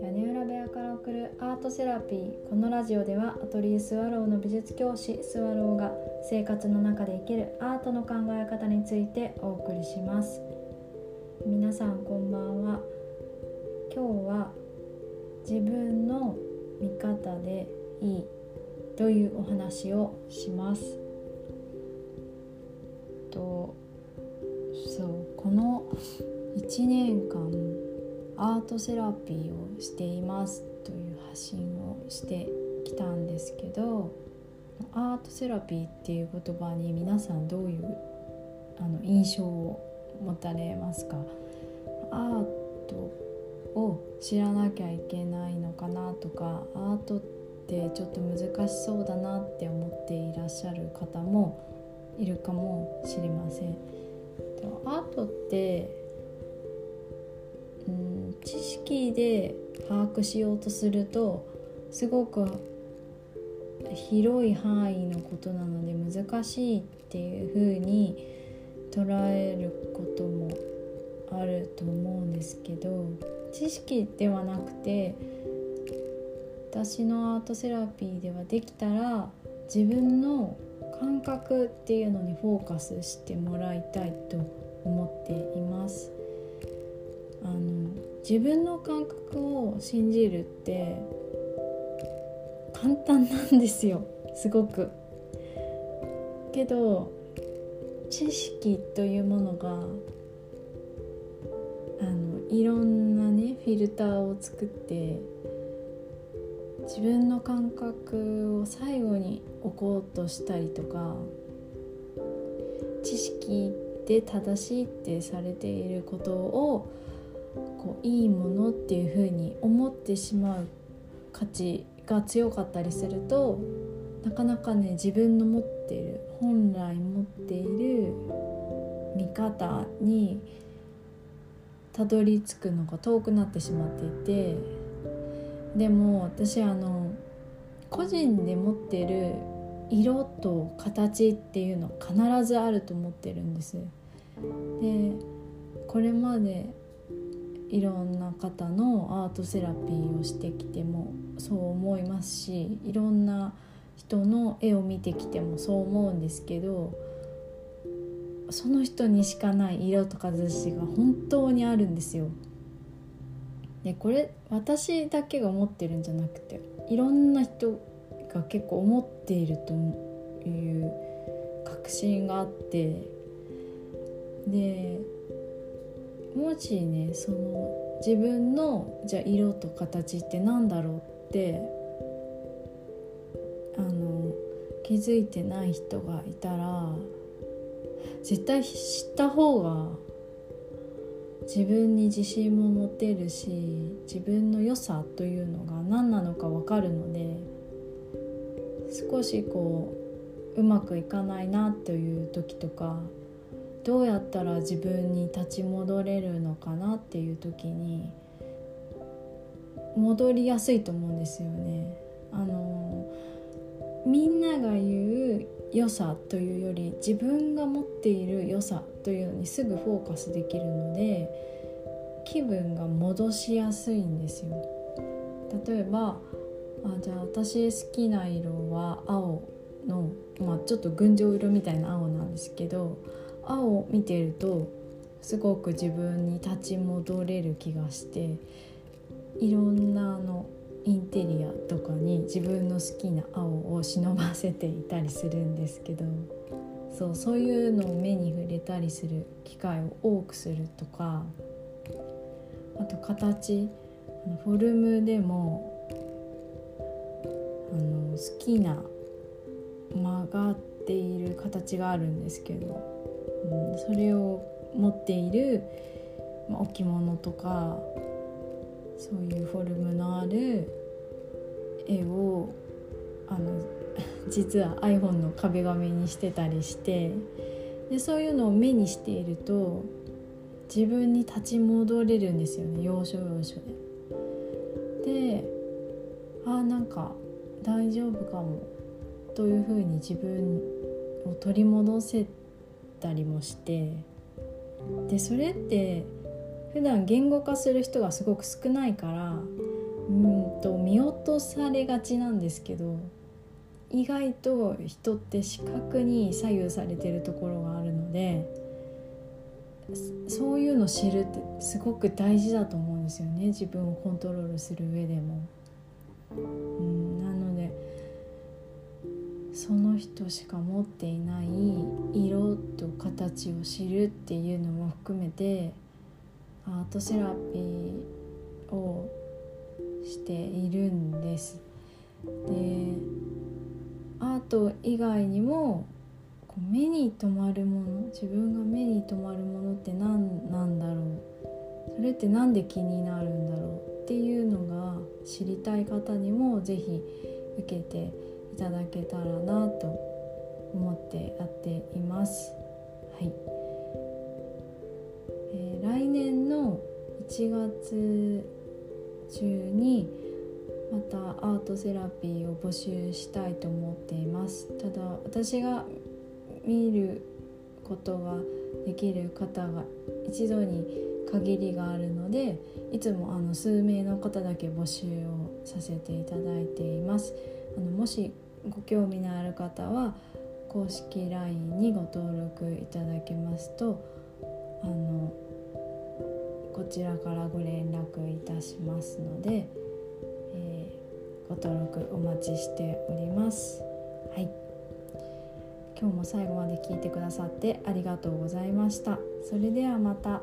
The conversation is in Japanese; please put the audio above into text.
屋根裏部屋から送るアートセラピーこのラジオではアトリエスワローの美術教師スワローが生活の中で生きるアートの考え方についてお送りします。皆さんこんばんは。今日は自分の見方でいいというお話をします。と1年間アートセラピーをしていますという発信をしてきたんですけどアートセラピーっていう言葉に皆さんどういうあの印象を持たれますか？アートを知らなきゃいけないのかなとかアートってちょっと難しそうだなって思っていらっしゃる方もいるかもしれません。でもアートってうん知識で把握しようとするとすごく広い範囲のことなので難しいっていうふうに捉えることもあると思うんですけど知識ではなくて私のアートセラピーではできたら自分の感覚っていうのにフォーカスしてもらいたいと思っています。あの自分の感覚を信じるって簡単なんですよすごく。けど知識というものがあのいろんなねフィルターを作って自分の感覚を最後に置こうとしたりとか知識で正しいってされていることをこういいものっていうふうに思ってしまう価値が強かったりするとなかなかね自分の持っている本来持っている見方にたどり着くのが遠くなってしまっていてでも私あの個人で持ってる色と形っていうの必ずあると思ってるんです。でこれまでいろんな方のアートセラピーをしてきてもそう思いますしいろんな人の絵を見てきてもそう思うんですけどその人にしかない色とか図紙が本当にあるんですよ。でこれ私だけが思ってるんじゃなくていろんな人が結構思っているという確信があってでもしねその自分のじゃ色と形って何だろうってあの気づいてない人がいたら絶対知った方が自分に自信も持てるし自分の良さというのが何なのか分かるので少しこううまくいかないなという時とかどうやったら自分に立ち戻れるのかなっていう時に戻りやすいと思うんですよね。あのみんなが言う良さというより自分が持っている良さというのにすぐフォーカスできるので気分が戻しやすいんですよ。例えばあじゃあ私好きな色は青の、まあ、ちょっと群青色みたいな青なんですけど青を見てるとすごく自分に立ち戻れる気がしていろんなあのインテリアとかに自分の好きな青を忍ばせていたりするんですけどそうそういうのを目に触れたりする機会を多くするとかあと形フォルムでもあの好きな曲がっている形があるんですけどうん、それを持っている、まあ、置物とかそういうフォルムのある絵をあの 実は iPhone の壁紙にしてたりしてでそういうのを目にしていると自分に立ち戻れるんですよね要所要所で。であなんか大丈夫かもというふうに自分を取り戻せたりもしてでそれって普段言語化する人がすごく少ないからうんと見落とされがちなんですけど意外と人って視覚に左右されてるところがあるのでそういうの知るってすごく大事だと思うんですよね自分をコントロールする上でも。うんなのでその人しか持っていない色と形を知るっていうのも含めてアートセラピーをしているんです。でアート以外にも目に留まるもの自分が目に留まるものって何なんだろうそれって何で気になるんだろうっていうのが知りたい方にも是非受けていただけたらなと思ってやっています。はいえー、来年の1月中にまたアートセラピーを募集したいと思っています。ただ私が見ることができる方が一度に限りがあるのでいつもあの数名の方だけ募集をさせていただいています。あのもしご興味のある方は公式 LINE にご登録いただけますとあのこちらからご連絡いたしますので、えー、ご登録お待ちしております。はい。今日も最後まで聞いてくださってありがとうございました。それではまた。